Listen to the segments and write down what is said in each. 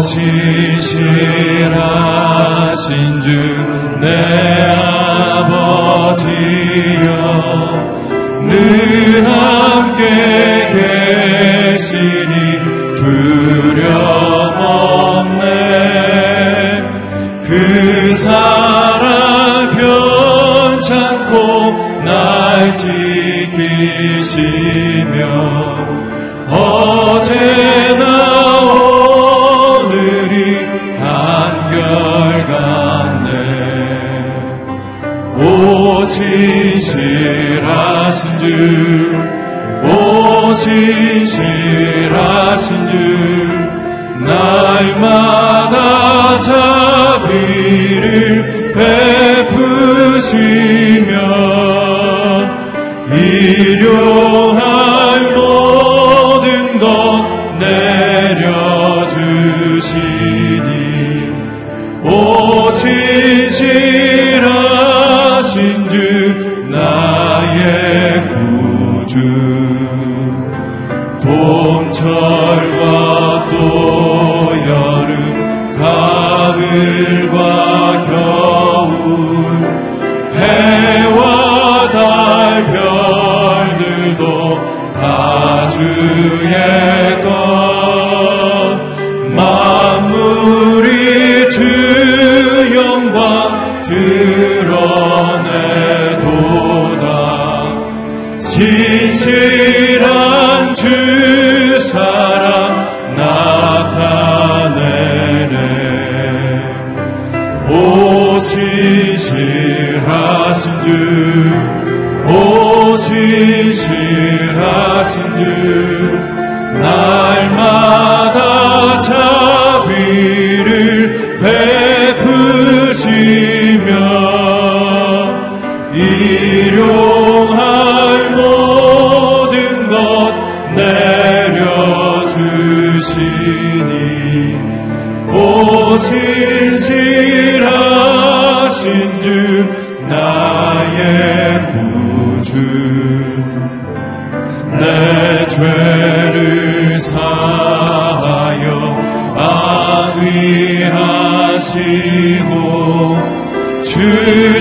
오시시라신 주 내 아버지여. 늘 함께 계시니 두려움 없네. 그 사랑 변찮고 날 지키시며 오신실하신 주 오신실하신 주 날마다 구주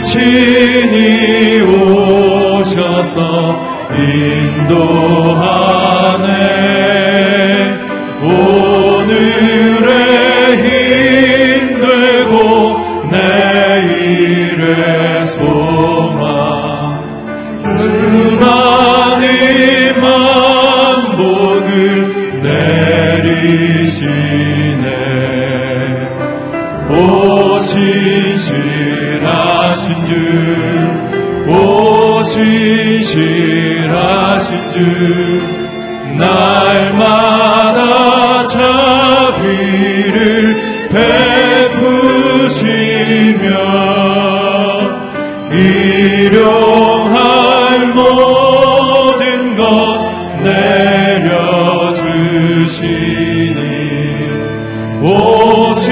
친히 오셔서 인도하네 주 날마다 자비를 베푸시며 일용할 모든 것 내려주시니 오신실하신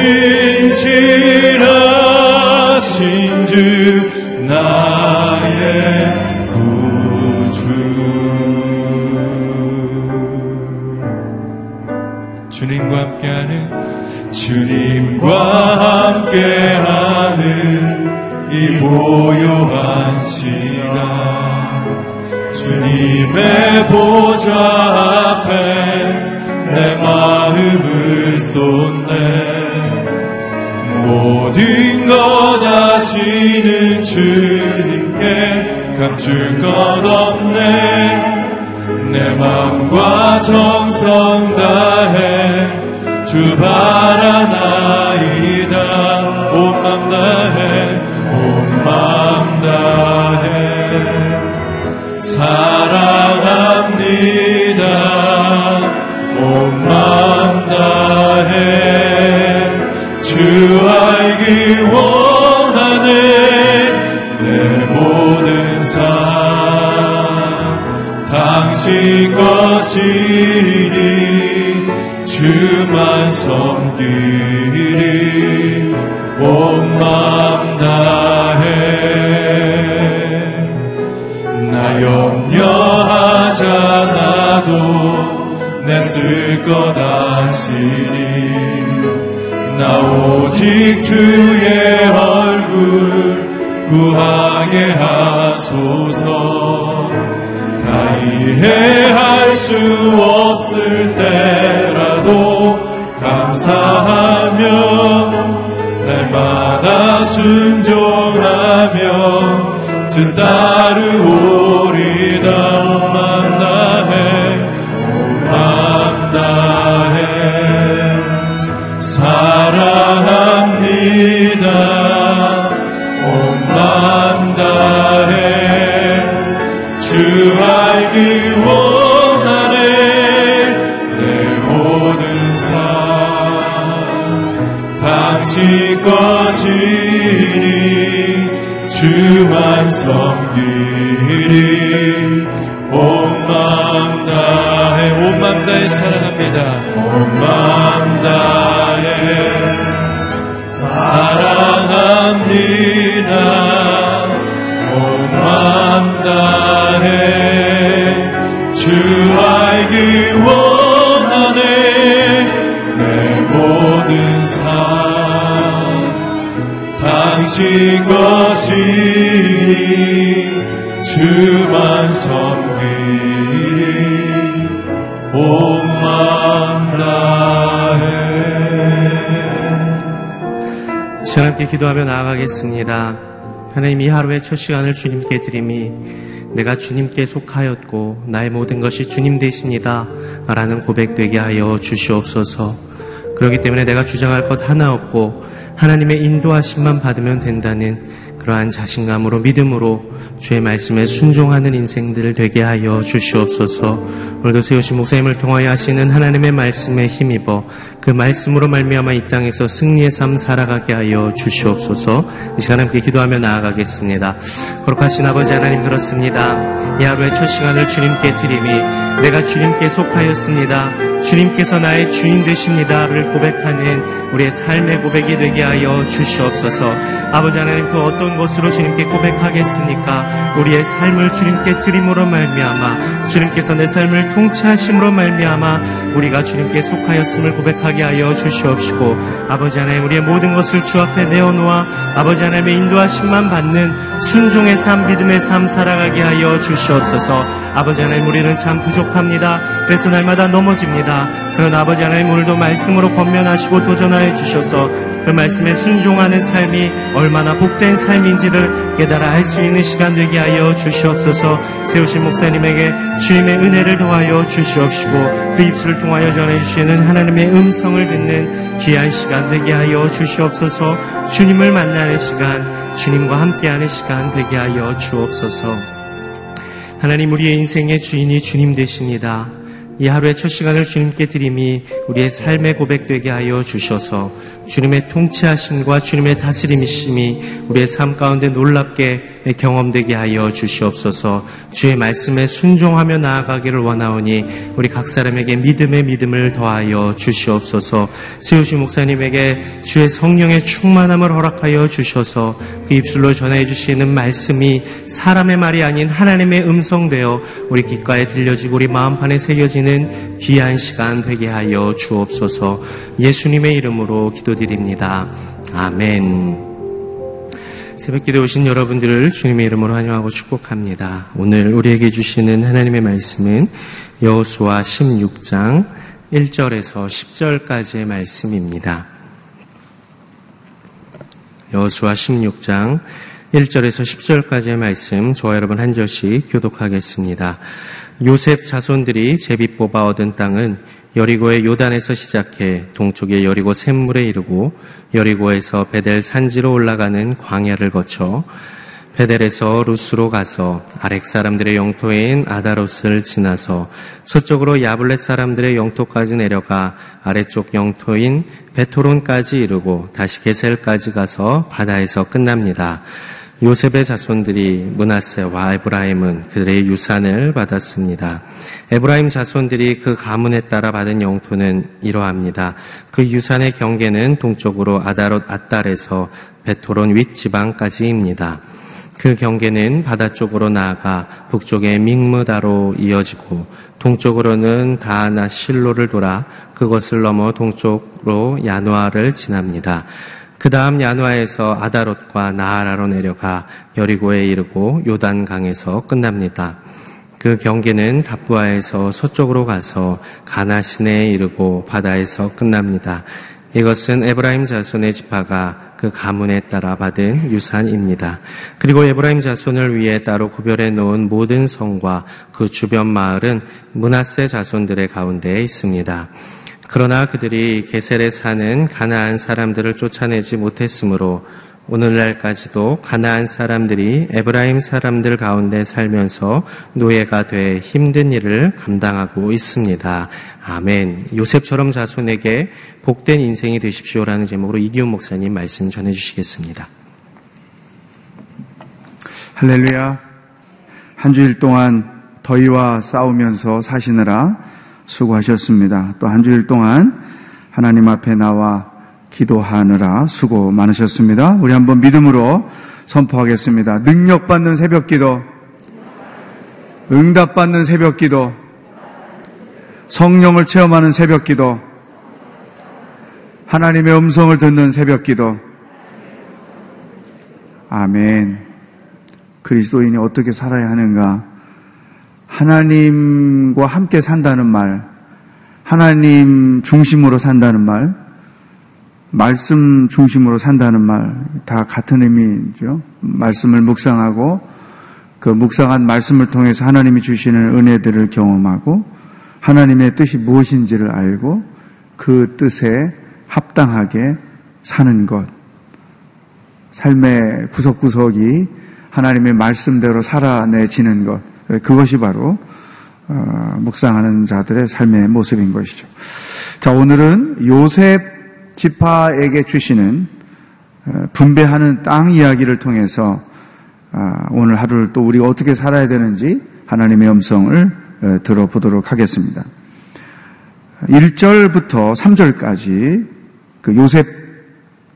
주 주님과 함께하는 이 고요한 시간. 주님의 보좌 앞에 내 마음을 쏟네. 모든 것 아시는 주님께 감출 것 없네. 내 마음과 정성 다해 주 바라나이다. 온맘 다해 온 마음 다해. 사랑합니다. 온 마음 다해. 주 알기 원하네. 내 모든 삶 당신 주만 섬기리 온 마음 다해 나 염려하잖아도 냈을 것 아시니 나 오직 주의 얼굴 구하게 하소서. 다 이해할 수 없을 때라도 감사하며 날마다 순종하며 주 따르오리다 주만 함께 기도하며 나아가겠습니다. 하나님 이 하루의 첫 시간을 주님께 드림이 내가 주님께 속하였고 나의 모든 것이 주님 되십니다. 라는 고백되게 하여 주시옵소서. 그렇기 때문에 내가 주장할 것 하나 없고 하나님의 인도하심만 받으면 된다는 그러한 자신감으로 믿음으로 주의 말씀에 순종하는 인생들을 되게 하여 주시옵소서. 오늘도 세우신 목사님을 통하여 하시는 하나님의 말씀에 힘입어 그 말씀으로 말미암아 이 땅에서 승리의 삶 살아가게 하여 주시옵소서. 이 시간 함께 기도하며 나아가겠습니다. 거룩하신 아버지 하나님 그렇습니다. 이 하루의 첫 시간을 주님께 드림이 내가 주님께 속하였습니다. 주님께서 나의 주인 되십니다를 고백하는 우리의 삶의 고백이 되게 하여 주시옵소서. 아버지 하나님 그 어떤 것으로 주님께 고백하겠습니까? 우리의 삶을 주님께 드림으로 말미암아 주님께서 내 삶을 통치하심으로 말미암아 우리가 주님께 속하였음을 고백하게 하여 주시옵시고 아버지 하나님 우리의 모든 것을 주 앞에 내어놓아 아버지 하나님의 인도하심만 받는 순종의 삶 믿음의 삶 살아가게 하여 주시옵소서 아버지 하나님 우리는 참 부족합니다 그래서 날마다 넘어집니다 그러나 아버지 하나님 오늘도 말씀으로 권면하시고 도전하여 주셔서 그 말씀에 순종하는 삶이 얼마나 복된 삶인지를 깨달아 알 수 있는 시간 되게 하여 주시옵소서. 세우신 목사님에게 주님의 은혜를 더하여 주시옵시고 그 입술을 통하여 전해주시는 하나님의 음성을 듣는 귀한 시간 되게 하여 주시옵소서. 주님을 만나는 시간 주님과 함께하는 시간 되게 하여 주옵소서. 하나님 우리의 인생의 주인이 주님 되십니다. 이 하루의 첫 시간을 주님께 드림이 우리의 삶의 고백되게 하여 주셔서 주님의 통치하심과 주님의 다스림이심이 우리의 삶 가운데 놀랍게 경험되게 하여 주시옵소서. 주의 말씀에 순종하며 나아가기를 원하오니 우리 각 사람에게 믿음의 믿음을 더하여 주시옵소서. 세우신 목사님에게 주의 성령의 충만함을 허락하여 주셔서 그 입술로 전해 주시는 말씀이 사람의 말이 아닌 하나님의 음성 되어 우리 귓가에 들려지고 우리 마음판에 새겨지는 귀한 시간 되게 하여 주옵소서. 예수님의 이름으로 기도 드립니다. 아멘. 새벽 기도 오신 여러분들을 주님의 이름으로 환영하고 축복합니다. 오늘 우리에게 주시는 하나님의 말씀은 여호수아 16장 1절에서 10절까지의 말씀입니다. 여호수아 16장 1절에서 10절까지의 말씀 저와 여러분 한 절씩 교독하겠습니다. 요셉 자손들이 제비 뽑아 얻은 땅은 여리고의 요단에서 시작해 동쪽의 여리고 샘물에 이르고 여리고에서 베델 산지로 올라가는 광야를 거쳐 베델에서 루스로 가서 아렉 사람들의 영토인 아다롯을 지나서 서쪽으로 야블렛 사람들의 영토까지 내려가 아래쪽 영토인 베토론까지 이르고 다시 게셀까지 가서 바다에서 끝납니다. 요셉의 자손들이 문하세와 에브라임은 그들의 유산을 받았습니다. 에브라임 자손들이 그 가문에 따라 받은 영토는 이러합니다. 그 유산의 경계는 동쪽으로 아다롯 아달에서 베토론 윗지방까지입니다. 그 경계는 바다 쪽으로 나아가 북쪽의 믹무다로 이어지고 동쪽으로는 다나 실로를 돌아 그것을 넘어 동쪽으로 야누아를 지납니다. 그 다음 야누아에서 아다롯과 나하라로 내려가 여리고에 이르고 요단강에서 끝납니다. 그 경계는 답부아에서 서쪽으로 가서 가나 시내에 이르고 바다에서 끝납니다. 이것은 에브라임 자손의 지파가 그 가문에 따라 받은 유산입니다. 그리고 에브라임 자손을 위해 따로 구별해 놓은 모든 성과 그 주변 마을은 므낫세 자손들의 가운데에 있습니다. 그러나 그들이 게셀에 사는 가나안 사람들을 쫓아내지 못했으므로 오늘날까지도 가나안 사람들이 에브라임 사람들 가운데 살면서 노예가 돼 힘든 일을 감당하고 있습니다. 아멘. 요셉처럼 자손에게 복된 인생이 되십시오라는 제목으로 이기훈 목사님 말씀 전해 주시겠습니다. 할렐루야. 한 주일 동안 더위와 싸우면서 사시느라 수고하셨습니다. 또 한 주일 동안 하나님 앞에 나와 기도하느라 수고 많으셨습니다. 우리 한번 믿음으로 선포하겠습니다. 능력받는 새벽 기도, 응답받는 새벽 기도, 성령을 체험하는 새벽 기도, 하나님의 음성을 듣는 새벽 기도. 아멘. 그리스도인이 어떻게 살아야 하는가? 하나님과 함께 산다는 말, 하나님 중심으로 산다는 말, 말씀 중심으로 산다는 말, 다 같은 의미죠. 말씀을 묵상하고, 그 묵상한 말씀을 통해서 하나님이 주시는 은혜들을 경험하고, 하나님의 뜻이 무엇인지를 알고, 그 뜻에 합당하게 사는 것. 삶의 구석구석이 하나님의 말씀대로 살아내지는 것. 그것이 바로, 어, 묵상하는 자들의 삶의 모습인 것이죠. 자, 오늘은 요셉 지파에게 주시는 어, 분배하는 땅 이야기를 통해서 아, 오늘 하루를 또 우리가 어떻게 살아야 되는지 하나님의 음성을 어, 들어보도록 하겠습니다. 1절부터 3절까지 그 요셉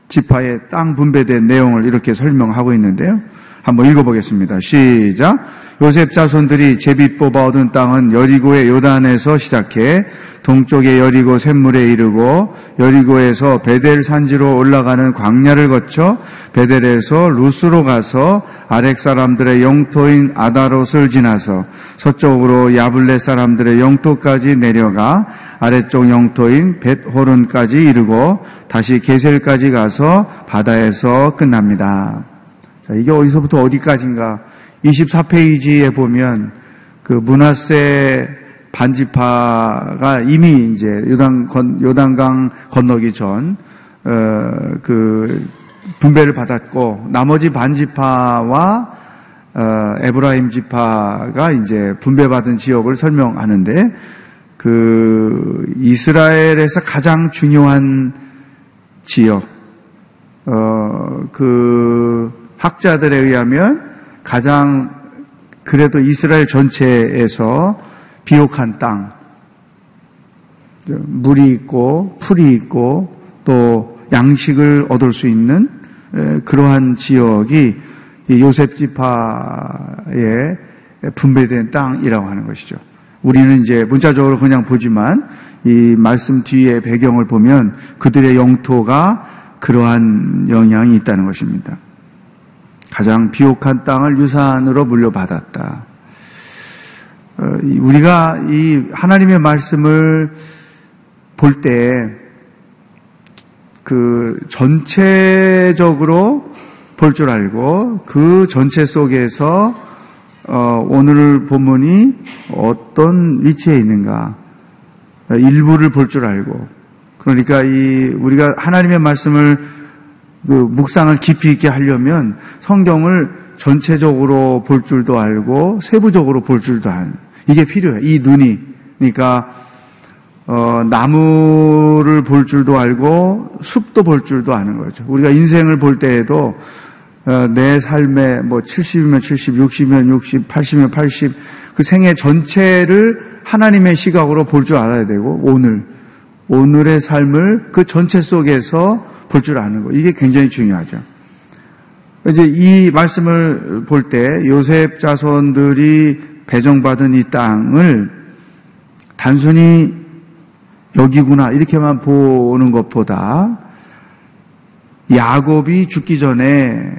지파의 땅 분배된 내용을 이렇게 설명하고 있는데요. 한번 읽어보겠습니다. 시작. 요셉 자손들이 제비 뽑아 얻은 땅은 여리고의 요단에서 시작해 동쪽의 여리고 샘물에 이르고 여리고에서 베델 산지로 올라가는 광야를 거쳐 베델에서 루스로 가서 아렉 사람들의 영토인 아다롯을 지나서 서쪽으로 야블레 사람들의 영토까지 내려가 아래쪽 영토인 벳호른까지 이르고 다시 게셀까지 가서 바다에서 끝납니다. 자, 이게 어디서부터 어디까지인가? 24페이지에 보면 그 문하세 반지파가 이미 이제 요단 건, 요단강 건너기 전, 어, 그, 분배를 받았고, 나머지 반지파와, 어, 에브라임 지파가 이제 분배받은 지역을 설명하는데, 그, 이스라엘에서 가장 중요한 지역, 어, 그, 학자들에 의하면 가장 그래도 이스라엘 전체에서 비옥한 땅, 물이 있고 풀이 있고 또 양식을 얻을 수 있는 그러한 지역이 요셉 지파에 분배된 땅이라고 하는 것이죠. 우리는 이제 문자적으로 그냥 보지만 이 말씀 뒤에 배경을 보면 그들의 영토가 그러한 영향이 있다는 것입니다. 가장 비옥한 땅을 유산으로 물려받았다. 어, 우리가 이 하나님의 말씀을 볼 때 그 전체적으로 볼 줄 알고 그 전체 속에서 어, 오늘 본문이 어떤 위치에 있는가 일부를 볼 줄 알고 그러니까 이 우리가 하나님의 말씀을 그 묵상을 깊이 있게 하려면 성경을 전체적으로 볼 줄도 알고 세부적으로 볼 줄도 알. 이게 필요해. 이 눈이. 그러니까 어, 나무를 볼 줄도 알고 숲도 볼 줄도 아는 거죠. 우리가 인생을 볼 때에도 어, 내 삶에 뭐 70이면 70, 60이면 60, 80이면 80, 그 생애 전체를 하나님의 시각으로 볼 줄 알아야 되고 오늘 오늘의 삶을 그 전체 속에서 볼 줄 아는 거 이게 굉장히 중요하죠. 이제 이 말씀을 볼 때 요셉 자손들이 배정받은 이 땅을 단순히 여기구나 이렇게만 보는 것보다 야곱이 죽기 전에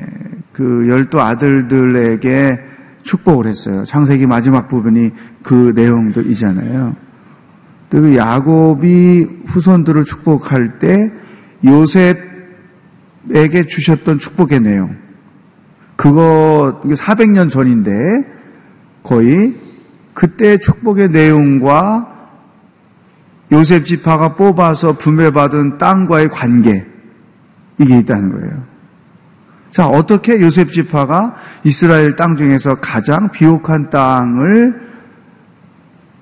그 열두 아들들에게 축복을 했어요. 창세기 마지막 부분이 그 내용들이잖아요. 그 야곱이 후손들을 축복할 때 요셉에게 주셨던 축복의 내용. 그거 400년 전인데 거의 그때 축복의 내용과 요셉 지파가 뽑아서 분배받은 땅과의 관계 이게 있다는 거예요. 자, 어떻게 요셉 지파가 이스라엘 땅 중에서 가장 비옥한 땅을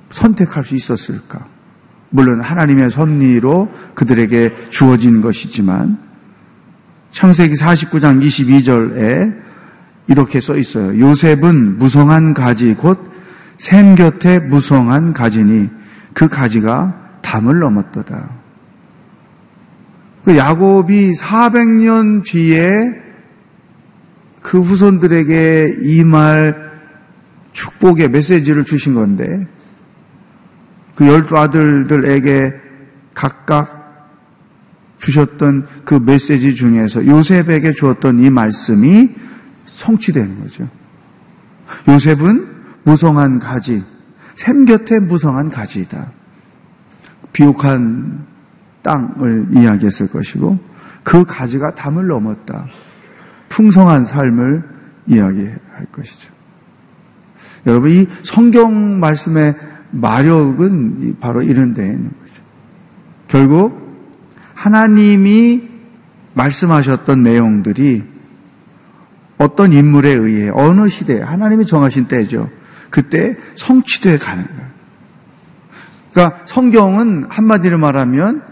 선택할 수 있었을까? 물론 하나님의 섭리로 그들에게 주어진 것이지만 창세기 49장 22절에 이렇게 써 있어요. 요셉은 무성한 가지 곧 샘 곁에 무성한 가지니 그 가지가 담을 넘었도다. 그 야곱이 400년 뒤에 그 후손들에게 이 말 축복의 메시지를 주신 건데 그 열두 아들들에게 각각 주셨던 그 메시지 중에서 요셉에게 주었던 이 말씀이 성취되는 거죠. 요셉은 무성한 가지, 샘 곁에 무성한 가지이다. 비옥한 땅을 이야기했을 것이고 그 가지가 담을 넘었다. 풍성한 삶을 이야기할 것이죠. 여러분 이 성경 말씀의 마력은 바로 이런 데에 있는 거죠. 결국 하나님이 말씀하셨던 내용들이 어떤 인물에 의해 어느 시대에 하나님이 정하신 때죠. 그때 성취돼 가는 거예요. 그러니까 성경은 한마디로 말하면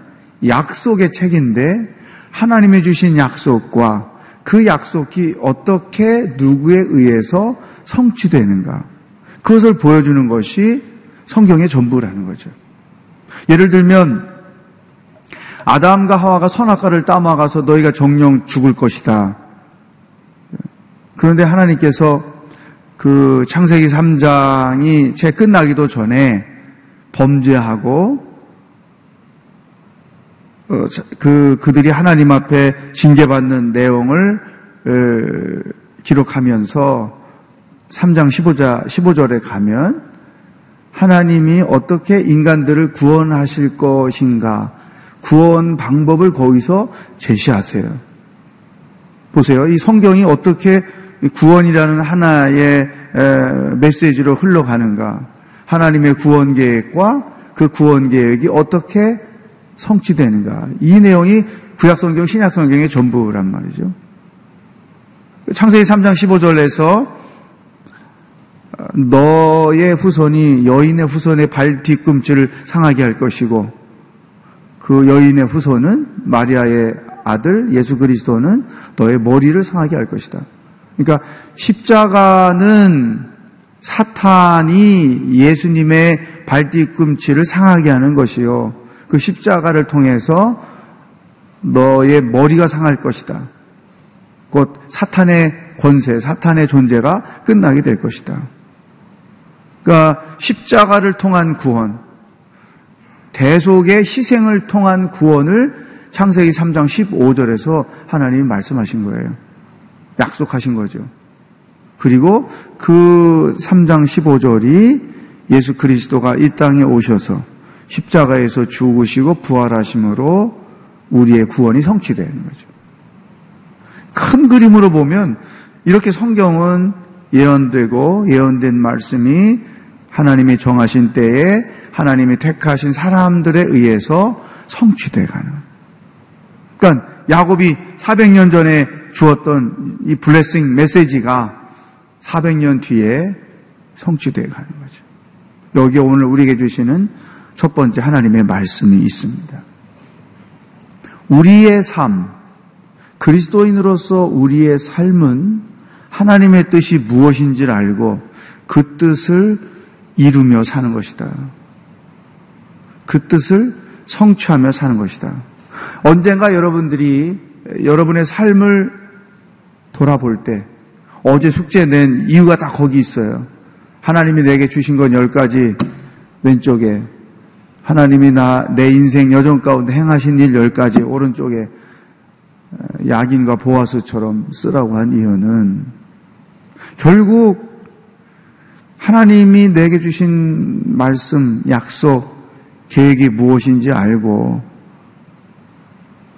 약속의 책인데 하나님이 주신 약속과 그 약속이 어떻게 누구에 의해서 성취되는가 그것을 보여주는 것이 성경의 전부라는 거죠. 예를 들면 아담과 하와가 선악과를 따먹어서 너희가 정령 죽을 것이다. 그런데 하나님께서 그 창세기 3장이 채 끝나기도 전에 범죄하고 어, 그 그들이 하나님 앞에 징계받는 내용을 기록하면서 3장 15자 15절에 가면 하나님이 어떻게 인간들을 구원하실 것인가 구원 방법을 거기서 제시하세요. 보세요. 이 성경이 어떻게 구원이라는 하나의 메시지로 흘러가는가. 하나님의 구원 계획과 그 구원 계획이 어떻게 성취되는가. 이 내용이 구약 성경, 신약 성경의 전부란 말이죠. 창세기 3장 15절에서 너의 후손이 여인의 후손의 발 뒤꿈치를 상하게 할 것이고 그 여인의 후손은 마리아의 아들 예수 그리스도는 너의 머리를 상하게 할 것이다. 그러니까 십자가는 사탄이 예수님의 발 뒤꿈치를 상하게 하는 것이요. 그 십자가를 통해서 너의 머리가 상할 것이다. 곧 사탄의 권세, 사탄의 존재가 끝나게 될 것이다. 그러니까 십자가를 통한 구원, 대속의 희생을 통한 구원을 창세기 3장 15절에서 하나님이 말씀하신 거예요. 약속하신 거죠. 그리고 그 3장 15절이 예수 그리스도가 이 땅에 오셔서 십자가에서 죽으시고 부활하심으로 우리의 구원이 성취되는 거죠. 큰 그림으로 보면 이렇게 성경은 예언되고 예언된 말씀이 하나님이 정하신 때에 하나님이 택하신 사람들에 의해서 성취돼 가는. 그러니까 야곱이 400년 전에 주었던 이 블레싱 메시지가 400년 뒤에 성취돼 가는 거죠. 여기 오늘 우리에게 주시는 첫 번째 하나님의 말씀이 있습니다. 우리의 삶, 그리스도인으로서 우리의 삶은 하나님의 뜻이 무엇인지를 알고 그 뜻을 이루며 사는 것이다. 그 뜻을 성취하며 사는 것이다. 언젠가 여러분들이 여러분의 삶을 돌아볼 때 어제 숙제 낸 이유가 다 거기 있어요. 하나님이 내게 주신 건 열 가지 왼쪽에 하나님이 나 내 인생 여정 가운데 행하신 일 열 가지 오른쪽에 어, 야긴과 보아스처럼 쓰라고 한 이유는 결국 하나님이 내게 주신 말씀, 약속, 계획이 무엇인지 알고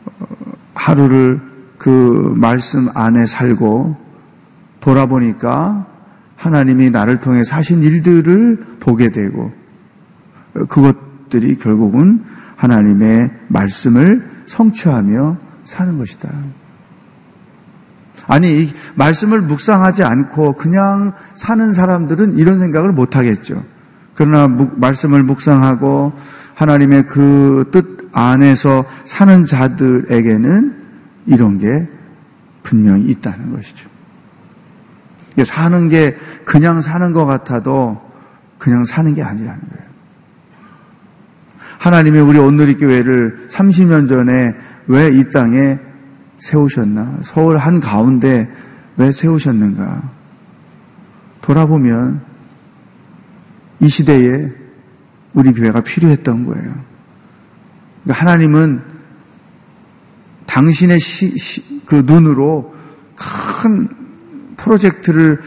어, 하루를 그 말씀 안에 살고 돌아보니까 하나님이 나를 통해 사신 일들을 보게 되고 그것들이 결국은 하나님의 말씀을 성취하며 사는 것이다. 아니, 말씀을 묵상하지 않고 그냥 사는 사람들은 이런 생각을 못 하겠죠. 그러나 말씀을 묵상하고 하나님의 그 뜻 안에서 사는 자들에게는 이런 게 분명히 있다는 것이죠. 사는 게 그냥 사는 것 같아도 그냥 사는 게 아니라는 거예요. 하나님이 우리 온누리 교회를 30년 전에 왜 이 땅에 세우셨나? 서울 한 가운데 왜 세우셨는가? 돌아보면 이 시대에 우리 교회가 필요했던 거예요. 그러니까 하나님은 당신의 시, 시, 그 눈으로 큰 프로젝트를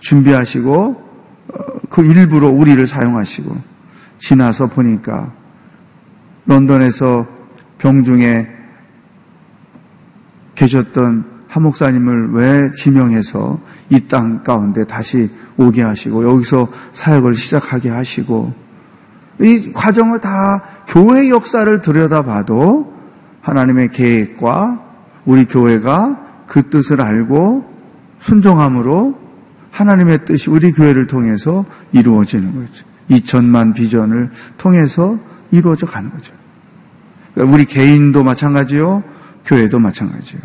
준비하시고 어, 그 일부로 우리를 사용하시고 지나서 보니까 런던에서 병중에 계셨던 한 목사님을 왜 지명해서 이 땅 가운데 다시 오게 하시고 여기서 사역을 시작하게 하시고 이 과정을 다 교회 역사를 들여다봐도 하나님의 계획과 우리 교회가 그 뜻을 알고 순종함으로 하나님의 뜻이 우리 교회를 통해서 이루어지는 거죠. 2천만 비전을 통해서 이루어져 가는 거죠. 그러니까 우리 개인도 마찬가지요, 교회도 마찬가지요.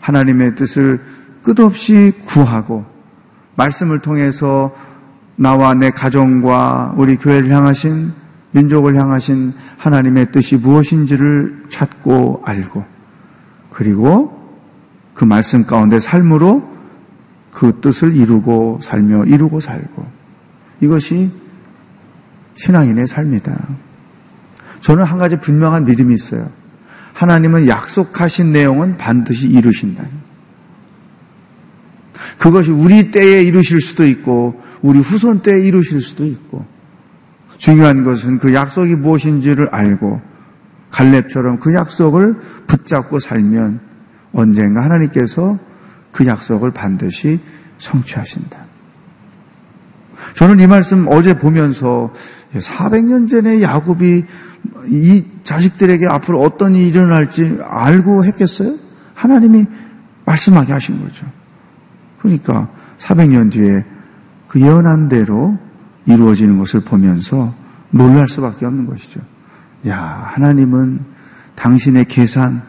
하나님의 뜻을 끝없이 구하고 말씀을 통해서 나와 내 가정과 우리 교회를 향하신 민족을 향하신 하나님의 뜻이 무엇인지를 찾고 알고 그리고 그 말씀 가운데 삶으로 그 뜻을 이루고 살며 이루고 살고 이것이 신앙인의 삶이다. 저는 한 가지 분명한 믿음이 있어요. 하나님은 약속하신 내용은 반드시 이루신다. 그것이 우리 때에 이루실 수도 있고 우리 후손 때에 이루실 수도 있고 중요한 것은 그 약속이 무엇인지를 알고 갈렙처럼 그 약속을 붙잡고 살면 언젠가 하나님께서 그 약속을 반드시 성취하신다. 저는 이 말씀 어제 보면서 400년 전에 야곱이 이 자식들에게 앞으로 어떤 일이 일어날지 알고 했겠어요? 하나님이 말씀하게 하신 거죠. 그러니까 400년 뒤에 그 예언한 대로 이루어지는 것을 보면서 놀랄 수밖에 없는 것이죠. 야, 하나님은 당신의 계산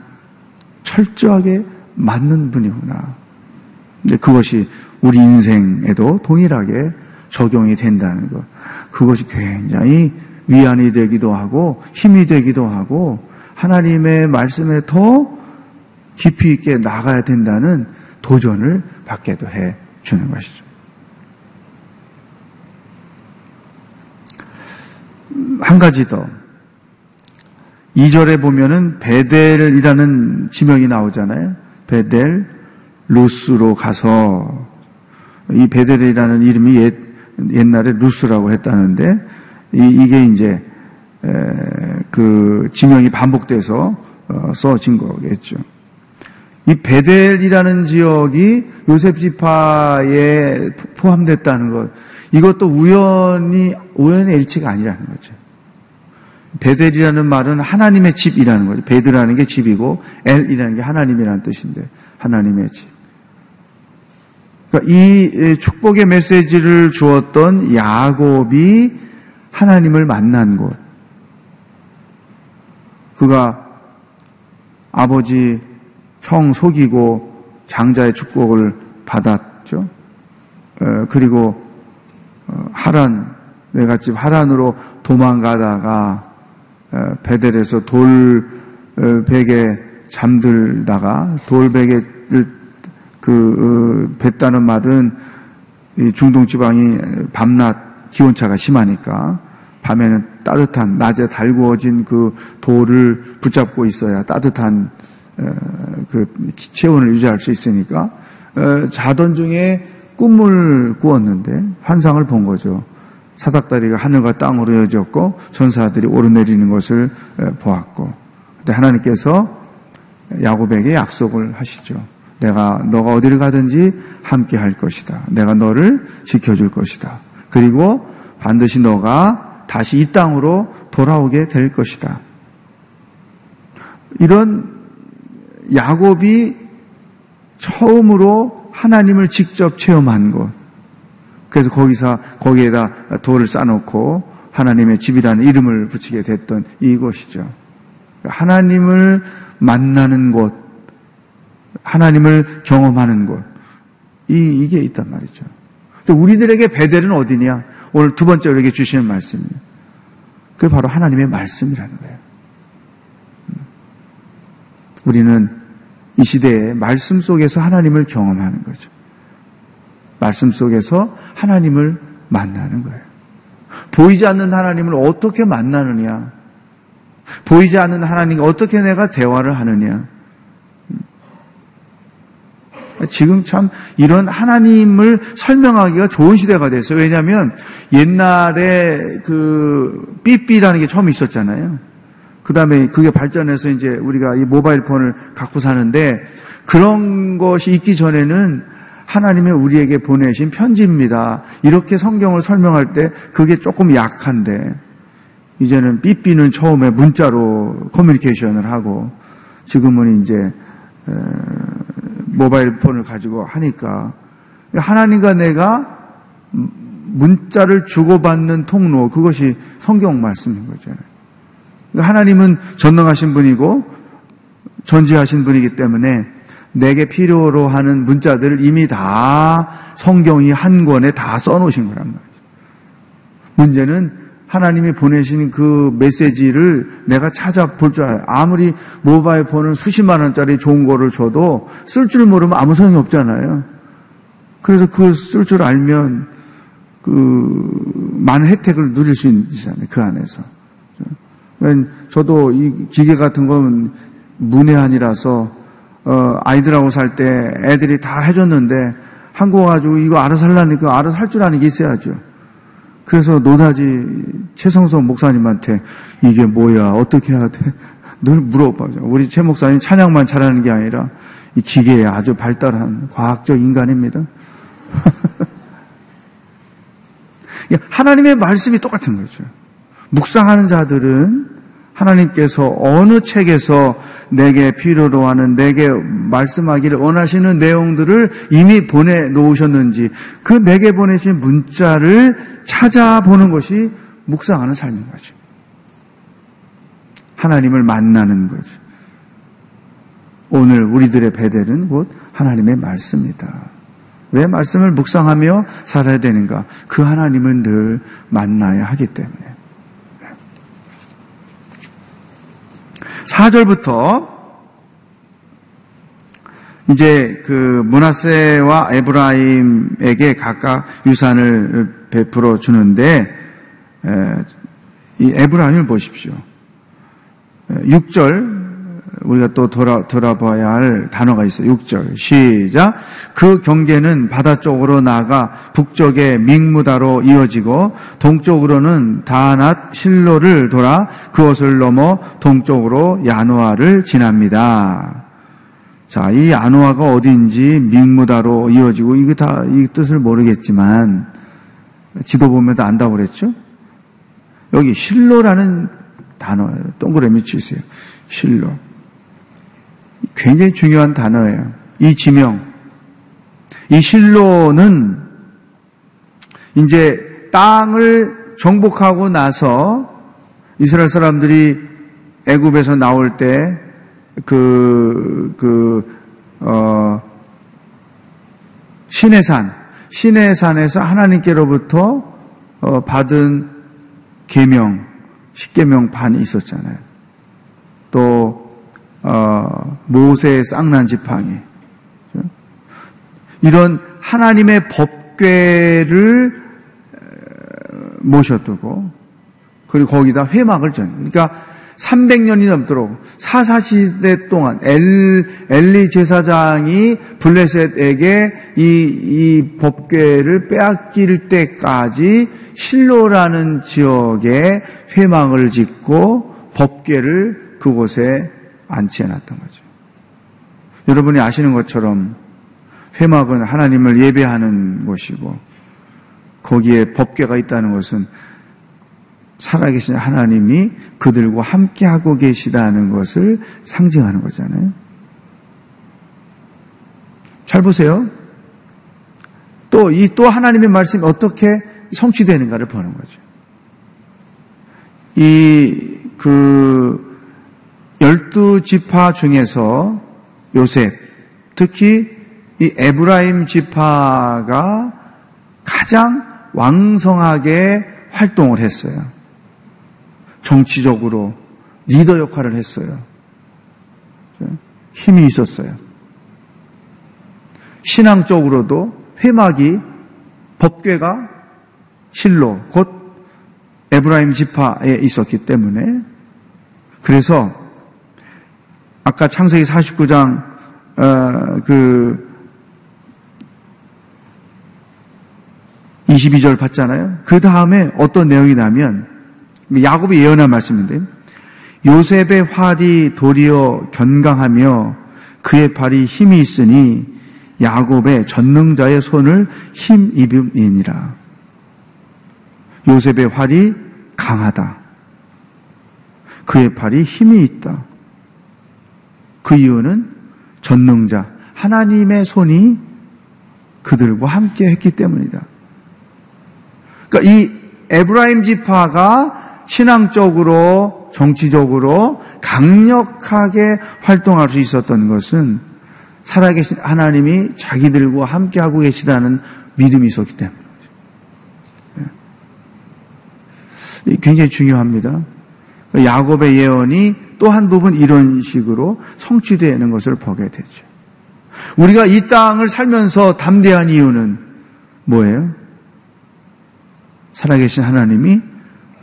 철저하게 맞는 분이구나. 근데 그것이 우리 인생에도 동일하게 적용이 된다는 것. 그것이 굉장히 위안이 되기도 하고 힘이 되기도 하고 하나님의 말씀에 더 깊이 있게 나가야 된다는 도전을 받게도 해 주는 것이죠. 한 가지 더. 2절에 보면은 베델이라는 지명이 나오잖아요. 베델, 루스로 가서 이 베델이라는 이름이 옛, 옛날에 루스라고 했다는데 이, 게 이제 에, 그 지명이 반복돼서 어, 써진 거겠죠. 이 베델이라는 지역이 요셉 지파에 포함됐다는 것 이것도 우연히 우연의 일치가 아니라는 거죠. 베델이라는 말은 하나님의 집이라는 거죠. 베드라는 게 집이고 엘이라는 게 하나님이라는 뜻인데 하나님의 집. 그러니까 이 축복의 메시지를 주었던 야곱이 하나님을 만난 곳. 그가 아버지 형 속이고 장자의 축복을 받았죠. 그리고 어, 하란 외갓집 하란으로 도망가다가 어, 베델에서 돌베개 잠들다가 돌베개를 그 어, 뱉다는 말은 중동 지방이 밤낮 기온차가 심하니까 밤에는 따뜻한 낮에 달구어진 그 돌을 붙잡고 있어야 따뜻한 어, 그 체온을 유지할 수 있으니까 어, 자던 중에 꿈을 꾸었는데 환상을 본 거죠. 사닥다리가 하늘과 땅으로 이어졌고 전사들이 오르내리는 것을 보았고 그때 하나님께서 야곱에게 약속을 하시죠. 내가 너가 어디를 가든지 함께 할 것이다. 내가 너를 지켜줄 것이다. 그리고 반드시 너가 다시 이 땅으로 돌아오게 될 것이다. 이런 야곱이 처음으로 하나님을 직접 체험한 것. 그래서 거기서 거기에다 돌을 쌓아놓고 하나님의 집이라는 이름을 붙이게 됐던 이곳이죠. 하나님을 만나는 곳, 하나님을 경험하는 곳, 이, 이게 있단 말이죠. 우리들에게 베델은 어디냐? 오늘 두 번째 우리에게 주시는 말씀이에요. 그게 바로 하나님의 말씀이라는 거예요. 음. 우리는 이 시대에 말씀 속에서 하나님을 경험하는 거죠. 말씀 속에서 하나님을 만나는 거예요. 보이지 않는 하나님을 어떻게 만나느냐? 보이지 않는 하나님과 어떻게 내가 대화를 하느냐? 지금 참 이런 하나님을 설명하기가 좋은 시대가 됐어요. 왜냐하면 옛날에 그 삐삐라는 게 처음 있었잖아요. 그 다음에 그게 발전해서 이제 우리가 이 모바일 폰을 갖고 사는데 그런 것이 있기 전에는 하나님의 우리에게 보내신 편지입니다. 이렇게 성경을 설명할 때 그게 조금 약한데 이제는 삐삐는 처음에 문자로 커뮤니케이션을 하고 지금은 이제 모바일 폰을 가지고 하니까 하나님과 내가 문자를 주고받는 통로 그것이 성경 말씀인 거잖아요. 하나님은 전능하신 분이고 전지하신 분이기 때문에 내게 필요로 하는 문자들을 이미 다 성경이 한 권에 다 써놓으신 거란 말이죠. 문제는 하나님이 보내신 그 메시지를 내가 찾아볼 줄 알아요. 아무리 모바일 폰을 수십만 원짜리 좋은 거를 줘도 쓸 줄 모르면 아무 소용이 없잖아요. 그래서 그걸 쓸줄 알면 그 많은 혜택을 누릴 수 있잖아요. 그 안에서. 저도 이 기계 같은 건 문외한이라서 어, 아이들하고 살 때 애들이 다 해줬는데 한국 와가지고 이거 알아서 하려니까 알아서 할 줄 아는 게 있어야죠. 그래서 노다지 최성성 목사님한테 이게 뭐야 어떻게 해야 돼? 늘 물어봐요. 우리 최 목사님 찬양만 잘하는 게 아니라 이 기계에 아주 발달한 과학적 인간입니다. 하나님의 말씀이 똑같은 거죠. 묵상하는 자들은 하나님께서 어느 책에서 내게 필요로 하는 내게 말씀하기를 원하시는 내용들을 이미 보내 놓으셨는지 그 내게 보내신 문자를 찾아보는 것이 묵상하는 삶인 거죠. 하나님을 만나는 거죠. 오늘 우리들의 배델은 곧 하나님의 말씀이다. 왜 말씀을 묵상하며 살아야 되는가? 그 하나님은 늘 만나야 하기 때문에. 4절부터 이제 그 문하세와 에브라임에게 각각 유산을 베풀어 주는데 이 에브라임을 보십시오. 6절 우리가 또 돌아, 돌아봐야 할 단어가 있어요. 6절. 시작. 그 경계는 바다 쪽으로 나가 북쪽에 믹무다로 이어지고 동쪽으로는 다낫 실로를 돌아 그것을 넘어 동쪽으로 야노아를 지납니다. 자, 이 야노아가 어딘지 믹무다로 이어지고 이게 다 이 뜻을 모르겠지만 지도 보면 안다고 그랬죠? 여기 실로라는 단어 동그라미 치세요. 실로. 굉장히 중요한 단어예요. 이 지명. 이 실로는 이제 땅을 정복하고 나서 이스라엘 사람들이 애굽에서 나올 때 그, 그, 어, 신의 산, 신의 산에서 하나님께로부터 어, 받은 계명, 십계명 반이 있었잖아요. 또 어, 모세의 쌍난 지팡이. 이런 하나님의 법궤를 모셔두고 그리고 거기다 회막을 전. 그러니까 300년이 넘도록 사사시대 동안 엘, 엘리 제사장이 블레셋에게 이, 이 법궤를 빼앗길 때까지 실로라는 지역에 회막을 짓고 법궤를 그곳에 안치해 놨던 거죠. 여러분이 아시는 것처럼 회막은 하나님을 예배하는 곳이고 거기에 법궤가 있다는 것은 살아계신 하나님이 그들과 함께하고 계시다는 것을 상징하는 거잖아요. 잘 보세요. 또, 이 또 하나님의 말씀이 어떻게 성취되는가를 보는 거죠. 이, 그, 열두 지파 중에서 요셉, 특히 이 에브라임 지파가 가장 왕성하게 활동을 했어요. 정치적으로 리더 역할을 했어요. 힘이 있었어요. 신앙적으로도 회막이 법궤가 실로 곧 에브라임 지파에 있었기 때문에 그래서 아까 창세기 49장 어, 그 22절 봤잖아요. 그 다음에 어떤 내용이 나면 야곱이 예언한 말씀인데 요셉의 활이 도리어 견강하며 그의 발이 힘이 있으니 야곱의 전능자의 손을 힘입음이니라. 요셉의 활이 강하다. 그의 팔이 힘이 있다. 그 이유는 전능자, 하나님의 손이 그들과 함께 했기 때문이다. 그러니까 이 에브라임 지파가 신앙적으로 정치적으로 강력하게 활동할 수 있었던 것은 살아계신 하나님이 자기들과 함께 하고 계시다는 믿음이 있었기 때문에 굉장히 중요합니다. 야곱의 예언이 또한 부분 이런 식으로 성취되는 것을 보게 되죠. 우리가 이 땅을 살면서 담대한 이유는 뭐예요? 살아계신 하나님이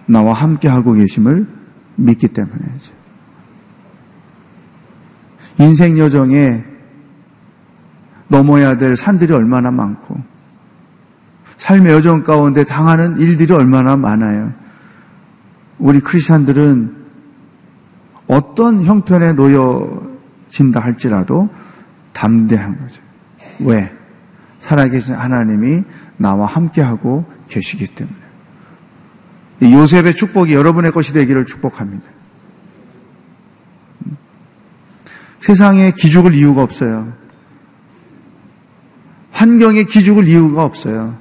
나와 함께 하고 계심을 믿기 때문이죠. 인생 여정에 넘어야 될 산들이 얼마나 많고, 삶의 여정 가운데 당하는 일들이 얼마나 많아요. 우리 크리스찬들은 어떤 형편에 놓여진다 할지라도 담대한 거죠. 왜? 살아계신 하나님이 나와 함께하고 계시기 때문에. 요셉의 축복이 여러분의 것이 되기를 축복합니다. 세상에 기죽을 이유가 없어요. 환경에 기죽을 이유가 없어요.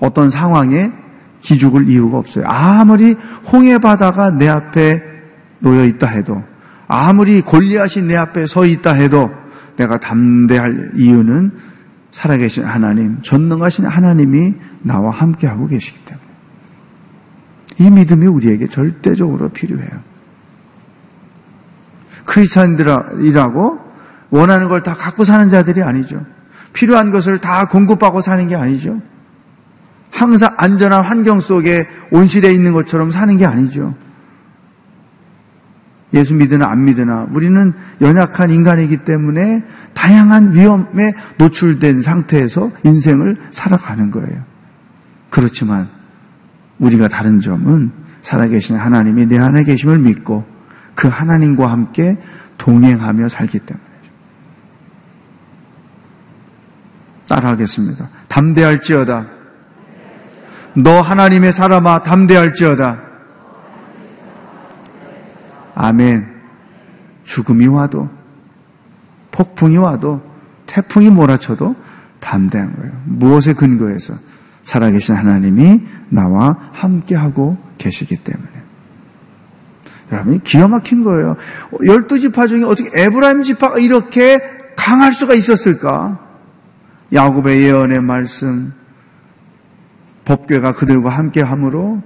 어떤 상황에 기죽을 이유가 없어요. 아무리 홍해 바다가 내 앞에 놓여 있다 해도, 아무리 골리앗이 내 앞에 서 있다 해도, 내가 담대할 이유는 살아계신 하나님, 전능하신 하나님이 나와 함께하고 계시기 때문에. 이 믿음이 우리에게 절대적으로 필요해요. 크리스찬들이라고 원하는 걸 다 갖고 사는 자들이 아니죠. 필요한 것을 다 공급하고 사는 게 아니죠. 항상 안전한 환경 속에 온실에 있는 것처럼 사는 게 아니죠. 예수 믿으나 안 믿으나 우리는 연약한 인간이기 때문에 다양한 위험에 노출된 상태에서 인생을 살아가는 거예요. 그렇지만 우리가 다른 점은 살아계신 하나님이 내 안에 계심을 믿고 그 하나님과 함께 동행하며 살기 때문이죠. 따라하겠습니다. 담대할지어다. 너 하나님의 사람아 담대할지어다. 아멘. 죽음이 와도 폭풍이 와도 태풍이 몰아쳐도 담대한 거예요. 무엇에 근거해서 살아계신 하나님이 나와 함께하고 계시기 때문에. 여러분, 기가 막힌 거예요. 열두 지파 중에 어떻게 에브라임 지파가 이렇게 강할 수가 있었을까? 야곱의 예언의 말씀, 법궤가 그들과 함께 함으로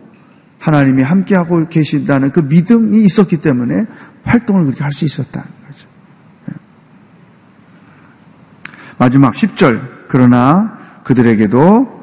하나님이 함께하고 계신다는 그 믿음이 있었기 때문에 활동을 그렇게 할 수 있었다는 거죠. 네. 마지막 10절. 그러나 그들에게도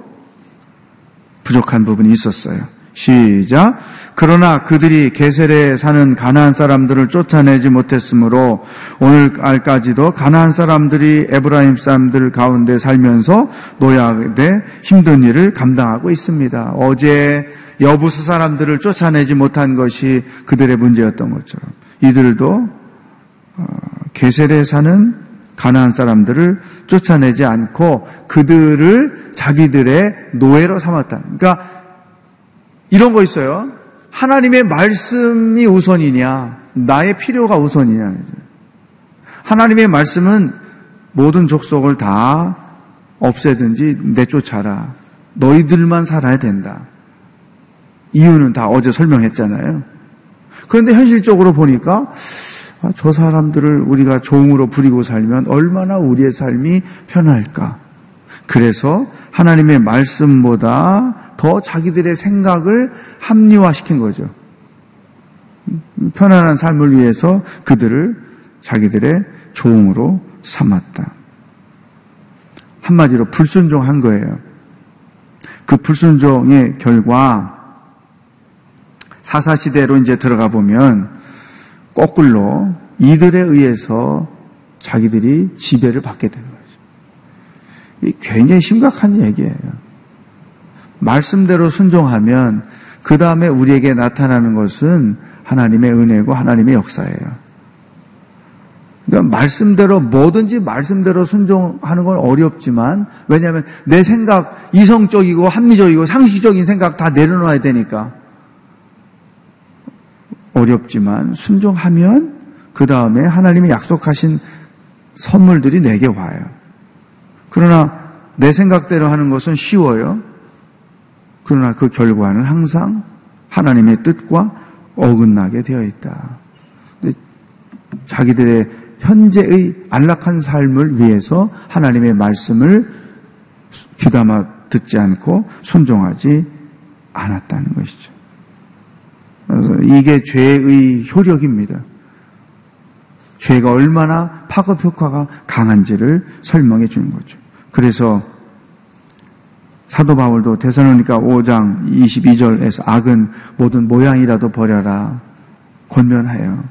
부족한 부분이 있었어요. 시작. 그러나 그들이 게셀에 사는 가나안 사람들을 쫓아내지 못했으므로 오늘까지도 가나안 사람들이 에브라임 사람들 가운데 살면서 노약돼 힘든 일을 감당하고 있습니다. 어제 여부스 사람들을 쫓아내지 못한 것이 그들의 문제였던 것처럼 이들도 어, 게셀에 사는 가나안 사람들을 쫓아내지 않고 그들을 자기들의 노예로 삼았다. 그러니까 이런 거 있어요. 하나님의 말씀이 우선이냐, 나의 필요가 우선이냐. 하나님의 말씀은 모든 족속을 다 없애든지 내쫓아라. 너희들만 살아야 된다. 이유는 다 어제 설명했잖아요. 그런데 현실적으로 보니까 아, 저 사람들을 우리가 종으로 부리고 살면 얼마나 우리의 삶이 편할까. 그래서 하나님의 말씀보다 더 자기들의 생각을 합리화시킨 거죠. 편안한 삶을 위해서 그들을 자기들의 종으로 삼았다. 한마디로 불순종한 거예요. 그 불순종의 결과 사사시대로 이제 들어가 보면 거꾸로 이들에 의해서 자기들이 지배를 받게 되는 거죠. 굉장히 심각한 얘기예요. 말씀대로 순종하면 그 다음에 우리에게 나타나는 것은 하나님의 은혜고 하나님의 역사예요. 그러니까 말씀대로 뭐든지 말씀대로 순종하는 건 어렵지만 왜냐하면 내 생각 이성적이고 합리적이고 상식적인 생각 다 내려놔야 되니까 어렵지만 순종하면 그 다음에 하나님이 약속하신 선물들이 내게 와요. 그러나 내 생각대로 하는 것은 쉬워요. 그러나 그 결과는 항상 하나님의 뜻과 어긋나게 되어 있다. 자기들의 현재의 안락한 삶을 위해서 하나님의 말씀을 귀담아 듣지 않고 순종하지 않았다는 것이죠. 이게 죄의 효력입니다. 죄가 얼마나 파급 효과가 강한지를 설명해 주는 거죠. 그래서 사도 바울도 대사로니까 5장 22절에서 악은 모든 모양이라도 버려라 권면하여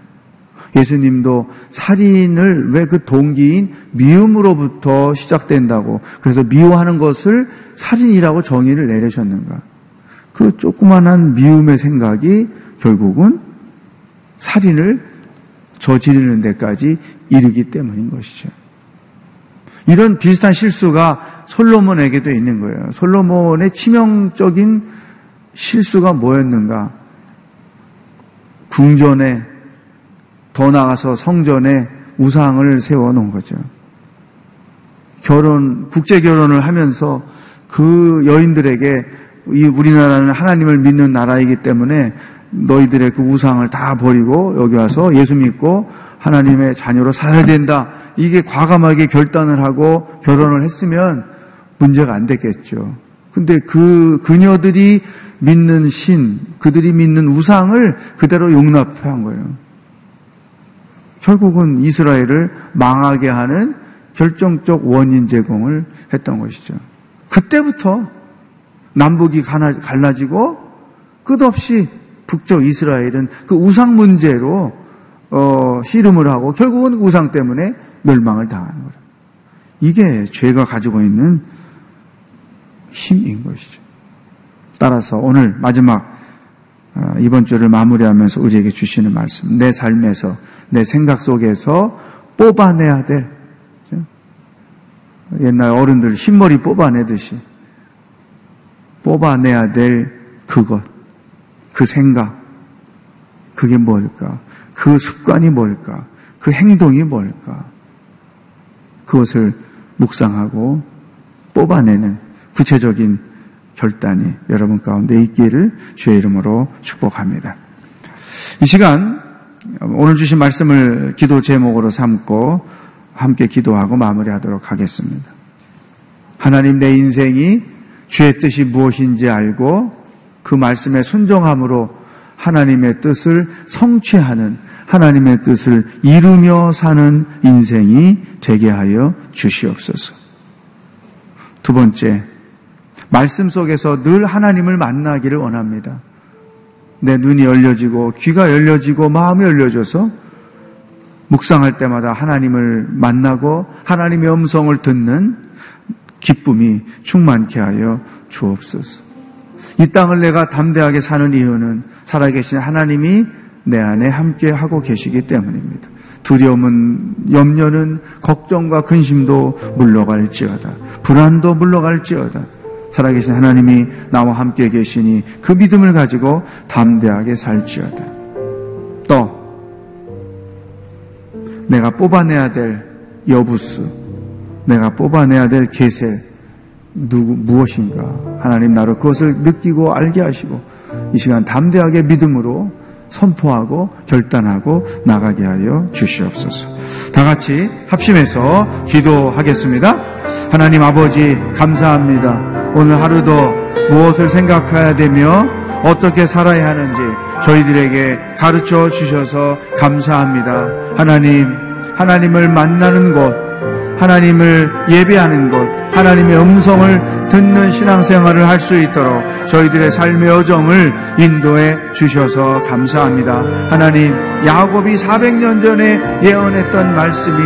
예수님도 살인을 왜 그 동기인 미움으로부터 시작된다고 그래서 미워하는 것을 살인이라고 정의를 내리셨는가 그 조그만한 미움의 생각이 결국은 살인을 저지르는 데까지 이르기 때문인 것이죠. 이런 비슷한 실수가 솔로몬에게도 있는 거예요. 솔로몬의 치명적인 실수가 뭐였는가? 궁전에 더 나가서 성전에 우상을 세워 놓은 거죠. 결혼, 국제 결혼을 하면서 그 여인들에게 이 우리나라는 하나님을 믿는 나라이기 때문에 너희들의 그 우상을 다 버리고 여기 와서 예수 믿고 하나님의 자녀로 살아야 된다. 이게 과감하게 결단을 하고 결혼을 했으면 문제가 안 됐겠죠. 근데 그 그녀들이 믿는 신, 그들이 믿는 우상을 그대로 용납한 거예요. 결국은 이스라엘을 망하게 하는 결정적 원인 제공을 했던 것이죠. 그때부터 남북이 갈라지고 끝없이 북쪽 이스라엘은 그 우상 문제로 어, 씨름을 하고 결국은 우상 때문에 멸망을 당하는 거죠. 이게 죄가 가지고 있는 힘인 것이죠. 따라서 오늘 마지막 어, 이번 주를 마무리하면서 우리에게 주시는 말씀, 내 삶에서 내 생각 속에서 뽑아내야 될 옛날 어른들 흰머리 뽑아내듯이 뽑아내야 될 그것, 그 생각, 그게 뭘까? 그 습관이 뭘까? 그 행동이 뭘까? 그것을 묵상하고 뽑아내는 구체적인 결단이 여러분 가운데 있기를 주의 이름으로 축복합니다. 이 시간 오늘 주신 말씀을 기도 제목으로 삼고 함께 기도하고 마무리하도록 하겠습니다. 하나님 내 인생이 주의 뜻이 무엇인지 알고 그 말씀에 순종함으로 하나님의 뜻을 성취하는 하나님의 뜻을 이루며 사는 인생이 되게 하여 주시옵소서. 두 번째, 말씀 속에서 늘 하나님을 만나기를 원합니다. 내 눈이 열려지고 귀가 열려지고 마음이 열려져서 묵상할 때마다 하나님을 만나고 하나님의 음성을 듣는 기쁨이 충만케 하여 주옵소서. 이 땅을 내가 담대하게 사는 이유는 살아계신 하나님이 내 안에 함께 하고 계시기 때문입니다. 두려움은 염려는 걱정과 근심도 물러갈지어다. 불안도 물러갈지어다. 살아계신 하나님이 나와 함께 계시니 그 믿음을 가지고 담대하게 살지어다. 또 내가 뽑아내야 될 여부스, 내가 뽑아내야 될 계세, 누구, 무엇인가. 하나님 나로 그것을 느끼고 알게 하시고 이 시간 담대하게 믿음으로 선포하고 결단하고 나가게 하여 주시옵소서. 다 같이 합심해서 기도하겠습니다. 하나님 아버지 감사합니다. 오늘 하루도 무엇을 생각해야 되며 어떻게 살아야 하는지 저희들에게 가르쳐 주셔서 감사합니다. 하나님, 하나님을 만나는 곳, 하나님을 예배하는 곳, 하나님의 음성을 듣는 신앙생활을 할 수 있도록 저희들의 삶의 여정을 인도해 주셔서 감사합니다. 하나님, 야곱이 400년 전에 예언했던 말씀이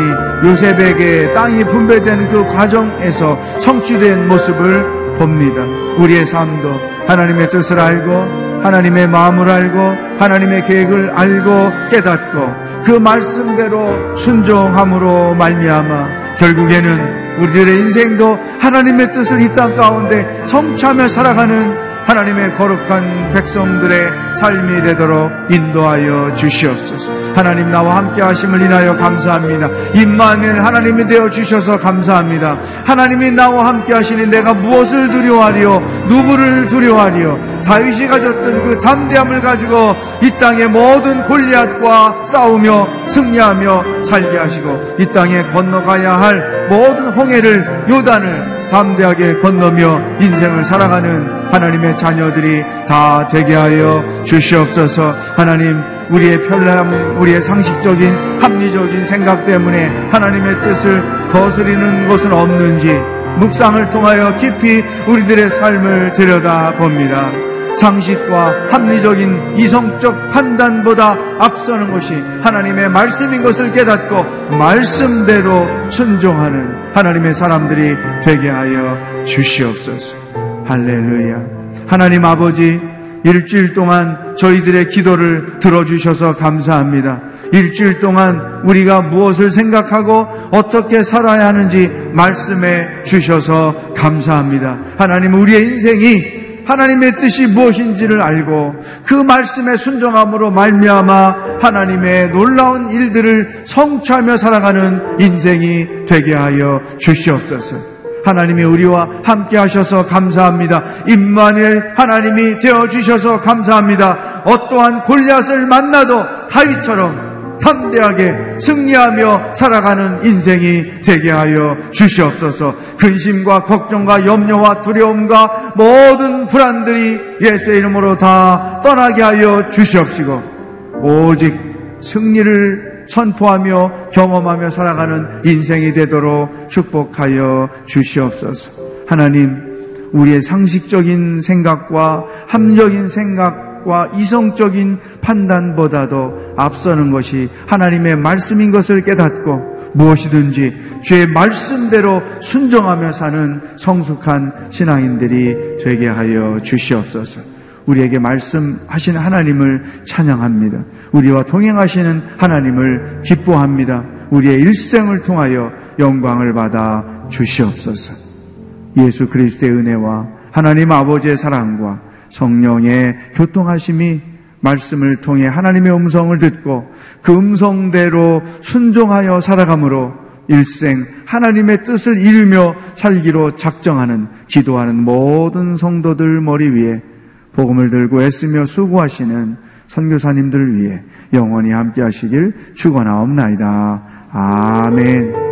요셉에게 땅이 분배된 그 과정에서 성취된 모습을 봅니다. 우리의 삶도 하나님의 뜻을 알고 하나님의 마음을 알고 하나님의 계획을 알고 깨닫고 그 말씀대로 순종함으로 말미암아 결국에는 우리들의 인생도 하나님의 뜻을 이 땅 가운데 성취하며 살아가는 하나님의 거룩한 백성들의 삶이 되도록 인도하여 주시옵소서. 하나님 나와 함께 하심을 인하여 감사합니다. 임마누엘 하나님이 되어 주셔서 감사합니다. 하나님이 나와 함께 하시니 내가 무엇을 두려워하리요? 누구를 두려워하리요? 다윗이 가졌던 그 담대함을 가지고 이 땅의 모든 골리앗과 싸우며 승리하며 살게 하시고 이 땅에 건너가야 할 모든 홍해를 요단을 담대하게 건너며 인생을 살아가는 하나님의 자녀들이 다 되게 하여 주시옵소서. 하나님, 우리의 편람, 우리의 상식적인 합리적인 생각 때문에 하나님의 뜻을 거스리는 것은 없는지 묵상을 통하여 깊이 우리들의 삶을 들여다 봅니다. 상식과 합리적인 이성적 판단보다 앞서는 것이 하나님의 말씀인 것을 깨닫고 말씀대로 순종하는 하나님의 사람들이 되게 하여 주시옵소서. 할렐루야. 하나님 아버지, 일주일 동안 저희들의 기도를 들어주셔서 감사합니다. 일주일 동안 우리가 무엇을 생각하고 어떻게 살아야 하는지 말씀해 주셔서 감사합니다. 하나님 우리의 인생이 하나님의 뜻이 무엇인지를 알고 그 말씀에 순종함으로 말미암아 하나님의 놀라운 일들을 성취하며 살아가는 인생이 되게 하여 주시옵소서. 하나님이 우리와 함께 하셔서 감사합니다. 임마누엘 하나님이 되어 주셔서 감사합니다. 어떠한 골리앗을 만나도 다윗처럼 담대하게 승리하며 살아가는 인생이 되게 하여 주시옵소서. 근심과 걱정과 염려와 두려움과 모든 불안들이 예수의 이름으로 다 떠나게 하여 주시옵시고 오직 승리를 선포하며 경험하며 살아가는 인생이 되도록 축복하여 주시옵소서. 하나님, 우리의 상식적인 생각과 함적인 생각 생각과 이성적인 판단보다도 앞서는 것이 하나님의 말씀인 것을 깨닫고 무엇이든지 주의 말씀대로 순종하며 사는 성숙한 신앙인들이 되게 하여 주시옵소서. 우리에게 말씀하신 하나님을 찬양합니다. 우리와 동행하시는 하나님을 기뻐합니다. 우리의 일생을 통하여 영광을 받아 주시옵소서. 예수 그리스도의 은혜와 하나님 아버지의 사랑과 성령의 교통하심이 말씀을 통해 하나님의 음성을 듣고 그 음성대로 순종하여 살아감으로 일생 하나님의 뜻을 이루며 살기로 작정하는 기도하는 모든 성도들 머리 위에 복음을 들고 애쓰며 수고하시는 선교사님들 위해 영원히 함께 하시길 축원하옵나이다. 아멘.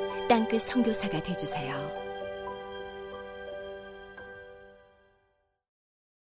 땅끝 성교사가 되주세요